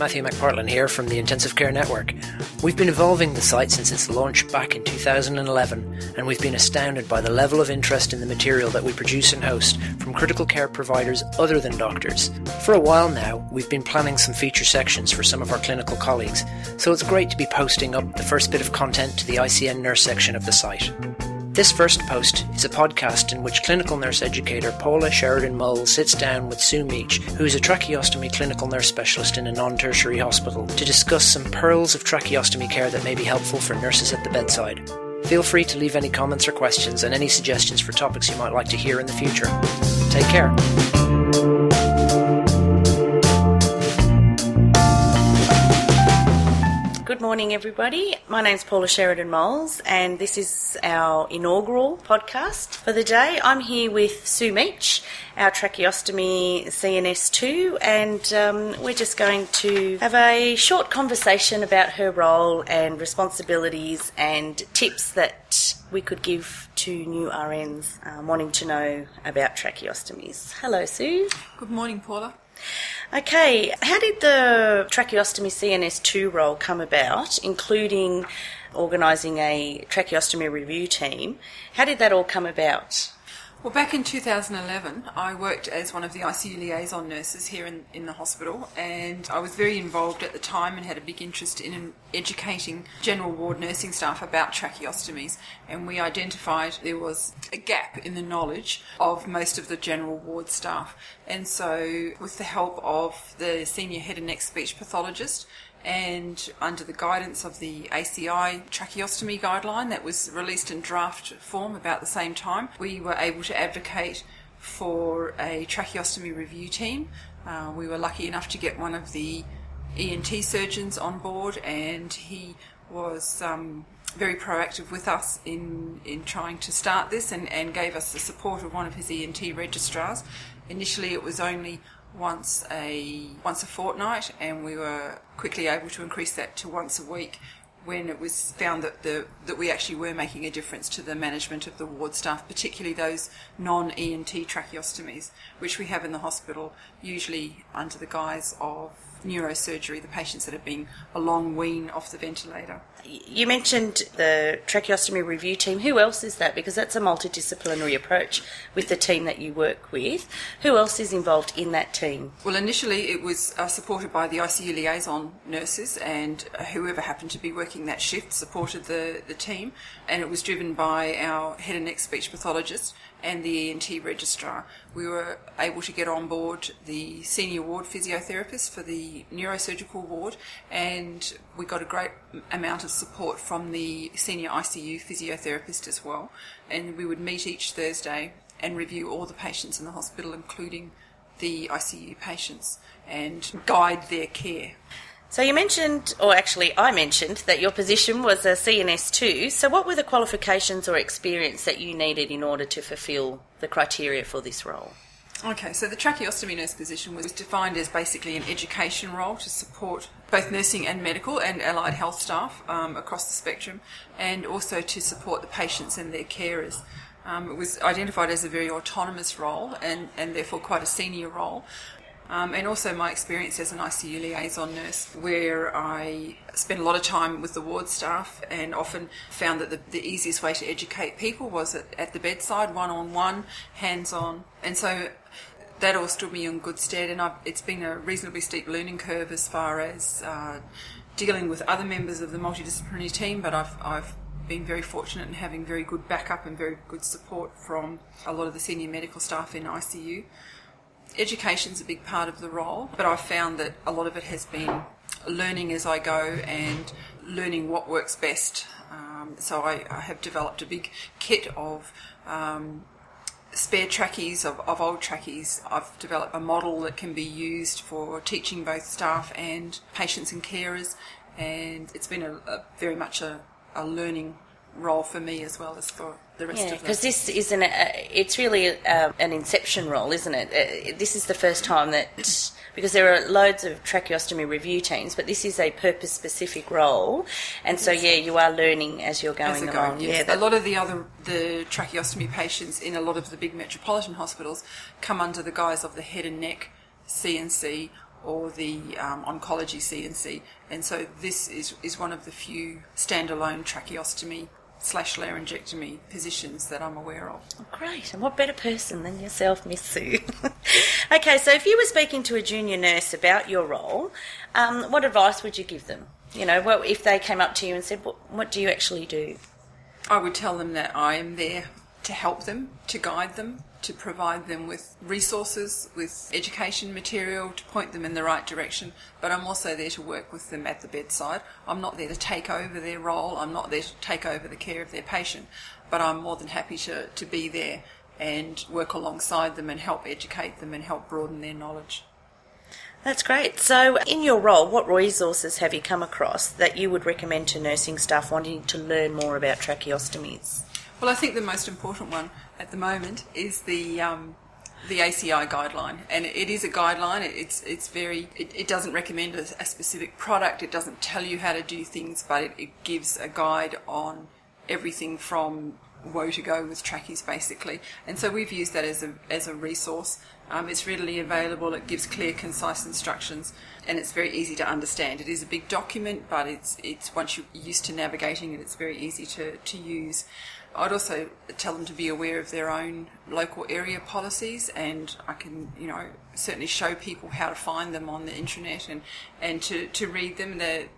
Matthew McPartlin here from the Intensive Care Network. We've been evolving the site since its launch back in 2011, and we've been astounded by the level of interest in the material that we produce and host from critical care providers other than doctors. For a while now, we've been planning some feature sections for some of our clinical colleagues, so it's great to be posting up the first bit of content to the ICN nurse section of the site. This first post is a podcast in which clinical nurse educator Paula Sheridan Mull sits down with Sue Meach, who is a tracheostomy clinical nurse specialist in a non tertiary hospital, to discuss some pearls of tracheostomy care that may be helpful for nurses at the bedside. Feel free to leave any comments or questions and any suggestions for topics you might like to hear in the future. Take care. Morning, everybody. My name's Paula Sheridan Moles, and this is our inaugural podcast for the day. I'm here with Sue Meach, our tracheostomy CNS2, and um, we're just going to have a short conversation about her role and responsibilities and tips that we could give to new RNs um, wanting to know about tracheostomies. Hello, Sue. Good morning, Paula. Okay, how did the tracheostomy CNS2 role come about, including organising a tracheostomy review team? How did that all come about? Well, back in 2011, I worked as one of the ICU liaison nurses here in, in the hospital, and I was very involved at the time and had a big interest in educating general ward nursing staff about tracheostomies. And we identified there was a gap in the knowledge of most of the general ward staff. And so, with the help of the senior head and neck speech pathologist, and under the guidance of the ACI tracheostomy guideline that was released in draft form about the same time, we were able to advocate for a tracheostomy review team. Uh, we were lucky enough to get one of the ENT surgeons on board, and he was um, very proactive with us in, in trying to start this and, and gave us the support of one of his ENT registrars. Initially, it was only once a once a fortnight, and we were quickly able to increase that to once a week when it was found that the that we actually were making a difference to the management of the ward staff, particularly those non ENT tracheostomies, which we have in the hospital, usually under the guise of neurosurgery, the patients that have been a long wean off the ventilator. You mentioned the tracheostomy review team. Who else is that? Because that's a multidisciplinary approach with the team that you work with. Who else is involved in that team? Well, initially it was uh, supported by the ICU liaison nurses, and whoever happened to be working that shift supported the, the team, and it was driven by our head and neck speech pathologist and the ENT registrar. We were able to get on board the senior ward physiotherapist for the neurosurgical ward, and we got a great amount of support from the senior ICU physiotherapist as well. And we would meet each Thursday and review all the patients in the hospital, including the ICU patients, and guide their care. So you mentioned, or actually I mentioned, that your position was a CNS2. So what were the qualifications or experience that you needed in order to fulfil the criteria for this role? Okay, so the tracheostomy nurse position was defined as basically an education role to support both nursing and medical and allied health staff um, across the spectrum, and also to support the patients and their carers. Um, it was identified as a very autonomous role and, and therefore quite a senior role. Um, and also my experience as an ICU liaison nurse, where I spent a lot of time with the ward staff and often found that the, the easiest way to educate people was at, at the bedside, one on one, hands on. And so that all stood me in good stead, and I've, it's been a reasonably steep learning curve as far as uh, dealing with other members of the multidisciplinary team, but I've, I've been very fortunate in having very good backup and very good support from a lot of the senior medical staff in ICU education's a big part of the role, but I've found that a lot of it has been learning as I go and learning what works best. Um, so I, I, have developed a big kit of um, spare trackies of, of, old trackies. I've developed a model that can be used for teaching both staff and patients and carers, and it's been a, a very much a, a learning role for me as well as for the rest yeah, of because this isn't, it's really a, an inception role, isn't it? Uh, this is the first time that because there are loads of tracheostomy review teams, but this is a purpose specific role, and so yeah, you are learning as you're going as along. yes. Yeah, a lot of the other the tracheostomy patients in a lot of the big metropolitan hospitals come under the guise of the head and neck CNC or the um, oncology CNC. And so this is, is one of the few standalone tracheostomy slash laryngectomy positions that I'm aware of. Oh, great. And what better person than yourself, Miss Sue? okay, so if you were speaking to a junior nurse about your role, um, what advice would you give them? You know, well, if they came up to you and said, what, what do you actually do? I would tell them that I am there to help them, to guide them, to provide them with resources, with education material, to point them in the right direction. But I'm also there to work with them at the bedside. I'm not there to take over their role. I'm not there to take over the care of their patient. But I'm more than happy to, to be there and work alongside them and help educate them and help broaden their knowledge. That's great. So, in your role, what resources have you come across that you would recommend to nursing staff wanting to learn more about tracheostomies? Well, I think the most important one at the moment is the um, the ACI guideline, and it is a guideline. It's it's very it, it doesn't recommend a, a, specific product. It doesn't tell you how to do things, but it, it gives a guide on everything from woe to go with trackies basically. And so we've used that as a as a resource. Um, it's readily available. It gives clear, concise instructions, and it's very easy to understand. It is a big document, but it's it's once you're used to navigating it, it's very easy to to use. I'd also tell them to be aware of their own local area policies, and I can, you know, certainly show people how to find them on the intranet and, and to, to read them. They're,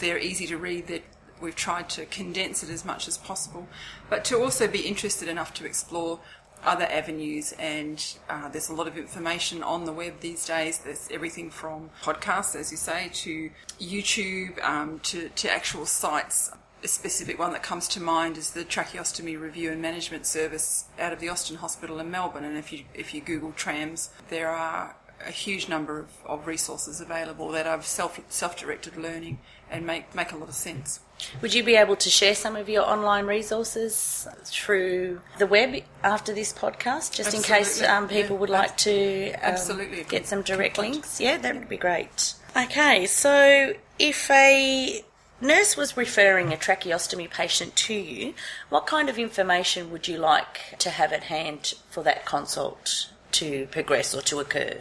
they're easy to read. That we've tried to condense it as much as possible, but to also be interested enough to explore other avenues. And uh, there's a lot of information on the web these days. There's everything from podcasts, as you say, to YouTube, um, to, to actual sites a specific one that comes to mind is the tracheostomy review and management service out of the Austin Hospital in Melbourne. And if you if you Google TRAMS, there are a huge number of, of resources available that are self self directed learning and make make a lot of sense. Would you be able to share some of your online resources through the web after this podcast, just Absolutely. in case um, people yeah. would like to um, Absolutely. get some direct links? Yeah, that would be great. Okay, so if a nurse was referring a tracheostomy patient to you, what kind of information would you like to have at hand for that consult to progress or to occur?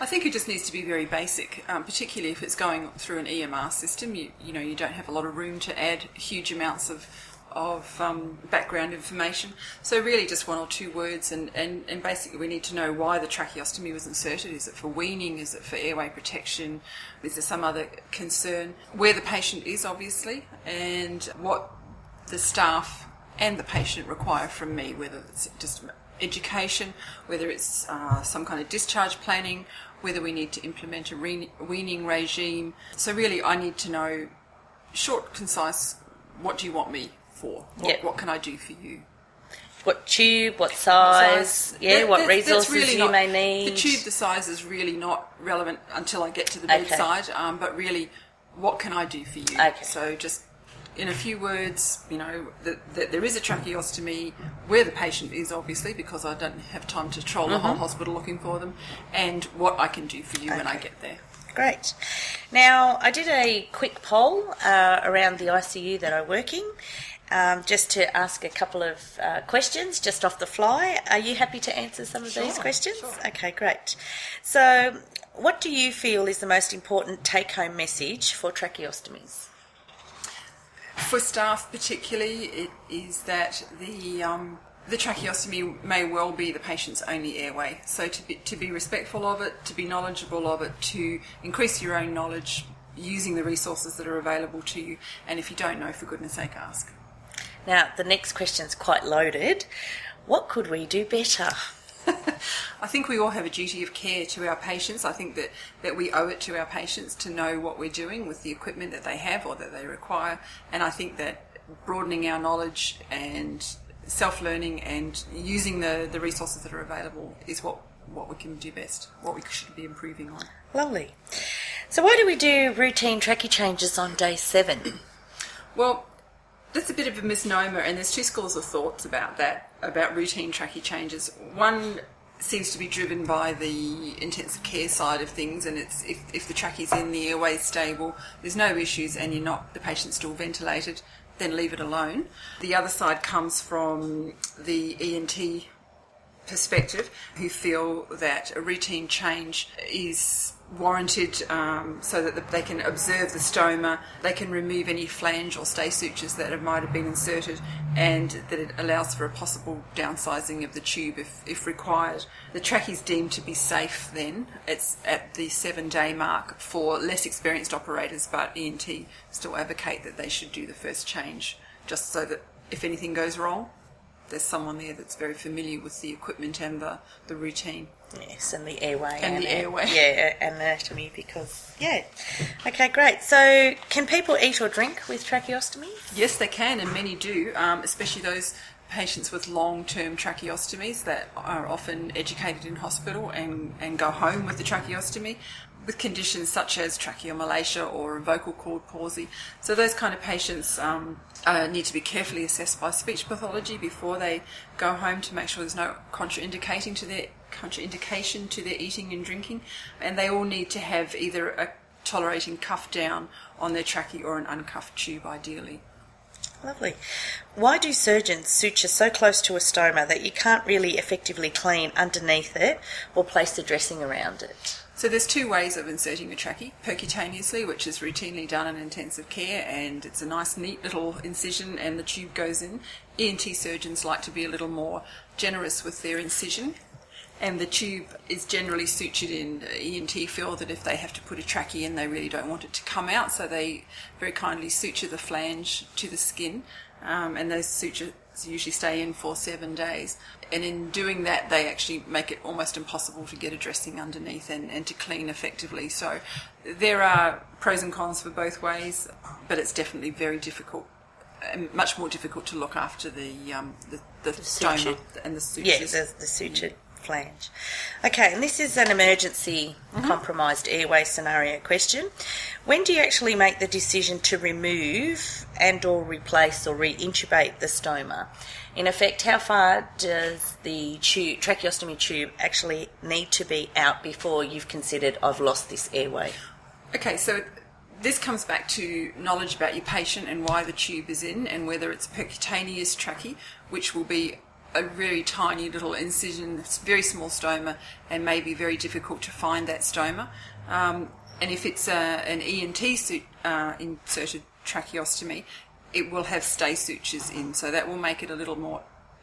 I think it just needs to be very basic, um, particularly if it's going through an EMR system. You, you know, you don't have a lot of room to add huge amounts of of um, background information. So really just one or two words and, and, and basically we need to know why the tracheostomy was inserted. Is it for weaning? Is it for airway protection? Is there some other concern? Where the patient is obviously and what the staff and the patient require from me, whether it's just education, whether it's uh, some kind of discharge planning, whether we need to implement a weaning regime. So really I need to know short, concise, what do you want me for? What, what can I do for you? What tube, what size, size. yeah, that, what resources really you not, may need. The tube, the size is really not relevant until I get to the bedside, okay. um, but really, what can I do for you? Okay. So just in a few words, you know, that, that, there is a tracheostomy where the patient is, obviously, because I don't have time to troll mm-hmm. the whole mm-hmm. hospital looking for them, and what I can do for you okay. when I get there. Great. Now, I did a quick poll uh, around the ICU that I work in, um, just to ask a couple of uh, questions just off the fly. Are you happy to answer some of sure, these questions? Sure. Okay, great. So, what do you feel is the most important take home message for tracheostomies? For staff, particularly, it is that the um, the tracheostomy may well be the patient's only airway. So to be, to be respectful of it, to be knowledgeable of it, to increase your own knowledge using the resources that are available to you, and if you don't know, for goodness sake, ask. Now, the next question is quite loaded. What could we do better? I think we all have a duty of care to our patients. I think that, that we owe it to our patients to know what we're doing with the equipment that they have or that they require. And I think that broadening our knowledge and self learning and using the, the resources that are available is what, what we can do best, what we should be improving on. Lovely. So, why do we do routine trachea changes on day seven? Well, that's a bit of a misnomer, and there's two schools of thoughts about that, about routine trachea changes. One seems to be driven by the intensive care side of things, and it's if, if the trachea is in the airway stable, there's no issues, and you're not the patient's still ventilated, then leave it alone. The other side comes from the ENT perspective who feel that a routine change is warranted um, so that they can observe the stoma, they can remove any flange or stay sutures that might have been inserted, and that it allows for a possible downsizing of the tube if, if required. The track is deemed to be safe then. It's at the seven day mark for less experienced operators, but ENT still advocate that they should do the first change just so that if anything goes wrong, there's someone there that's very familiar with the equipment and the, the routine. Yes, and the airway. And the airway. Yeah, and anatomy because, yeah. Okay, great. So, can people eat or drink with tracheostomy? Yes, they can, and many do, um, especially those patients with long term tracheostomies that are often educated in hospital and, and go home with the tracheostomy with conditions such as tracheomalacia or vocal cord palsy. So those kind of patients um, uh, need to be carefully assessed by speech pathology before they go home to make sure there's no contraindicating to their contraindication to their eating and drinking, and they all need to have either a tolerating cuff down on their trachea or an uncuffed tube, ideally. Lovely. Why do surgeons suture so close to a stoma that you can't really effectively clean underneath it or place the dressing around it? So there's two ways of inserting a trachea, percutaneously, which is routinely done in intensive care, and it's a nice, neat little incision, and the tube goes in. ENT surgeons like to be a little more generous with their incision, and the tube is generally sutured in. ENT feel that if they have to put a trachea in, they really don't want it to come out, so they very kindly suture the flange to the skin, um, and those sutures usually stay in for seven days. And in doing that, they actually make it almost impossible to get a dressing underneath and, and to clean effectively. So there are pros and cons for both ways, but it's definitely very difficult much more difficult to look after the um, the, the, the stoma and the sutures. Yeah, the, the sutured flange. Okay, and this is an emergency mm-hmm. compromised airway scenario question. When do you actually make the decision to remove and or replace or reintubate the stoma? In effect, how far does the tube, tracheostomy tube actually need to be out before you've considered I've lost this airway? Okay, so this comes back to knowledge about your patient and why the tube is in and whether it's percutaneous trachea, which will be a very tiny little incision, very small stoma, and may be very difficult to find that stoma. Um, and if it's a, an ENT suit, uh, inserted tracheostomy, it will have stay sutures in, so that will make it a little more,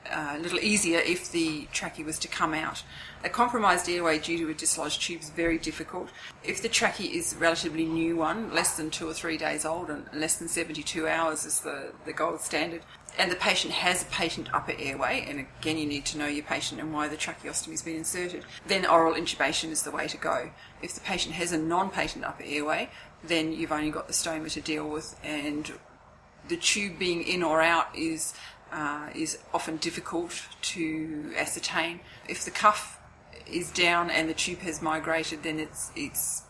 uh, a little easier if the trachea was to come out. A compromised airway due to a dislodged tube is very difficult. If the trachea is a relatively new one, less than two or three days old, and less than 72 hours is the, the gold standard, and the patient has a patent upper airway, and again, you need to know your patient and why the tracheostomy has been inserted, then oral intubation is the way to go. If the patient has a non patent upper airway, then you've only got the stoma to deal with, and the tube being in or out is uh, is often difficult to ascertain. If the cuff is down and the tube has migrated, then it's it's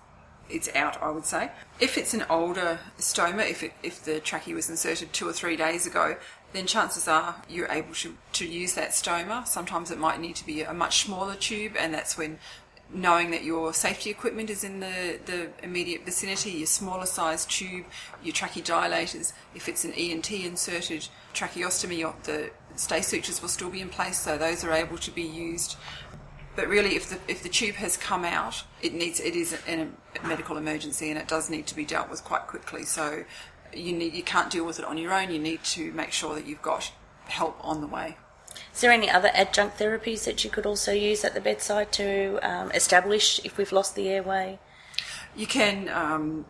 it's out, I would say. If it's an older stoma, if it, if the trachea was inserted two or three days ago, then chances are you're able to, to use that stoma. Sometimes it might need to be a much smaller tube, and that's when knowing that your safety equipment is in the, the immediate vicinity, your smaller size tube, your dilators. if it's an ENT inserted tracheostomy, the stay sutures will still be in place, so those are able to be used. But really, if the if the tube has come out, it needs it is a medical emergency, and it does need to be dealt with quite quickly. So you need you can't deal with it on your own. You need to make sure that you've got help on the way. Is there any other adjunct therapies that you could also use at the bedside to um, establish if we've lost the airway? You can um,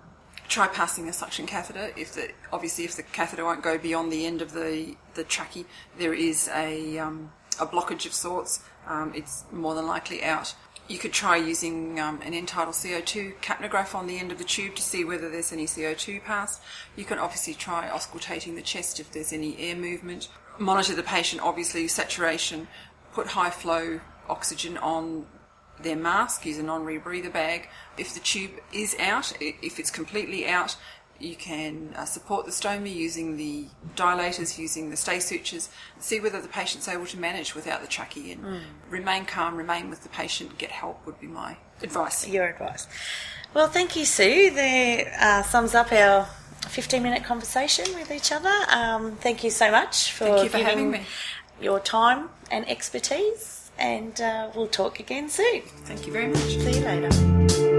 try passing a suction catheter. If the obviously if the catheter won't go beyond the end of the the trachea, there is a um, a blockage of sorts. Um, it's more than likely out. You could try using um, an end-tidal CO2 capnograph on the end of the tube to see whether there's any CO2 passed. You can obviously try auscultating the chest if there's any air movement. Monitor the patient, obviously, saturation. Put high flow oxygen on their mask, use a non rebreather bag. If the tube is out, if it's completely out, you can uh, support the stoma using the dilators, using the stay sutures, see whether the patient's able to manage without the trachea in. Mm. Remain calm, remain with the patient, get help would be my advice. Your advice. Well, thank you, Sue. There uh, sums up our 15 minute conversation with each other. Um, thank you so much for, you for having me. your time and expertise. and uh, we'll talk again soon. Thank you very much. See you later.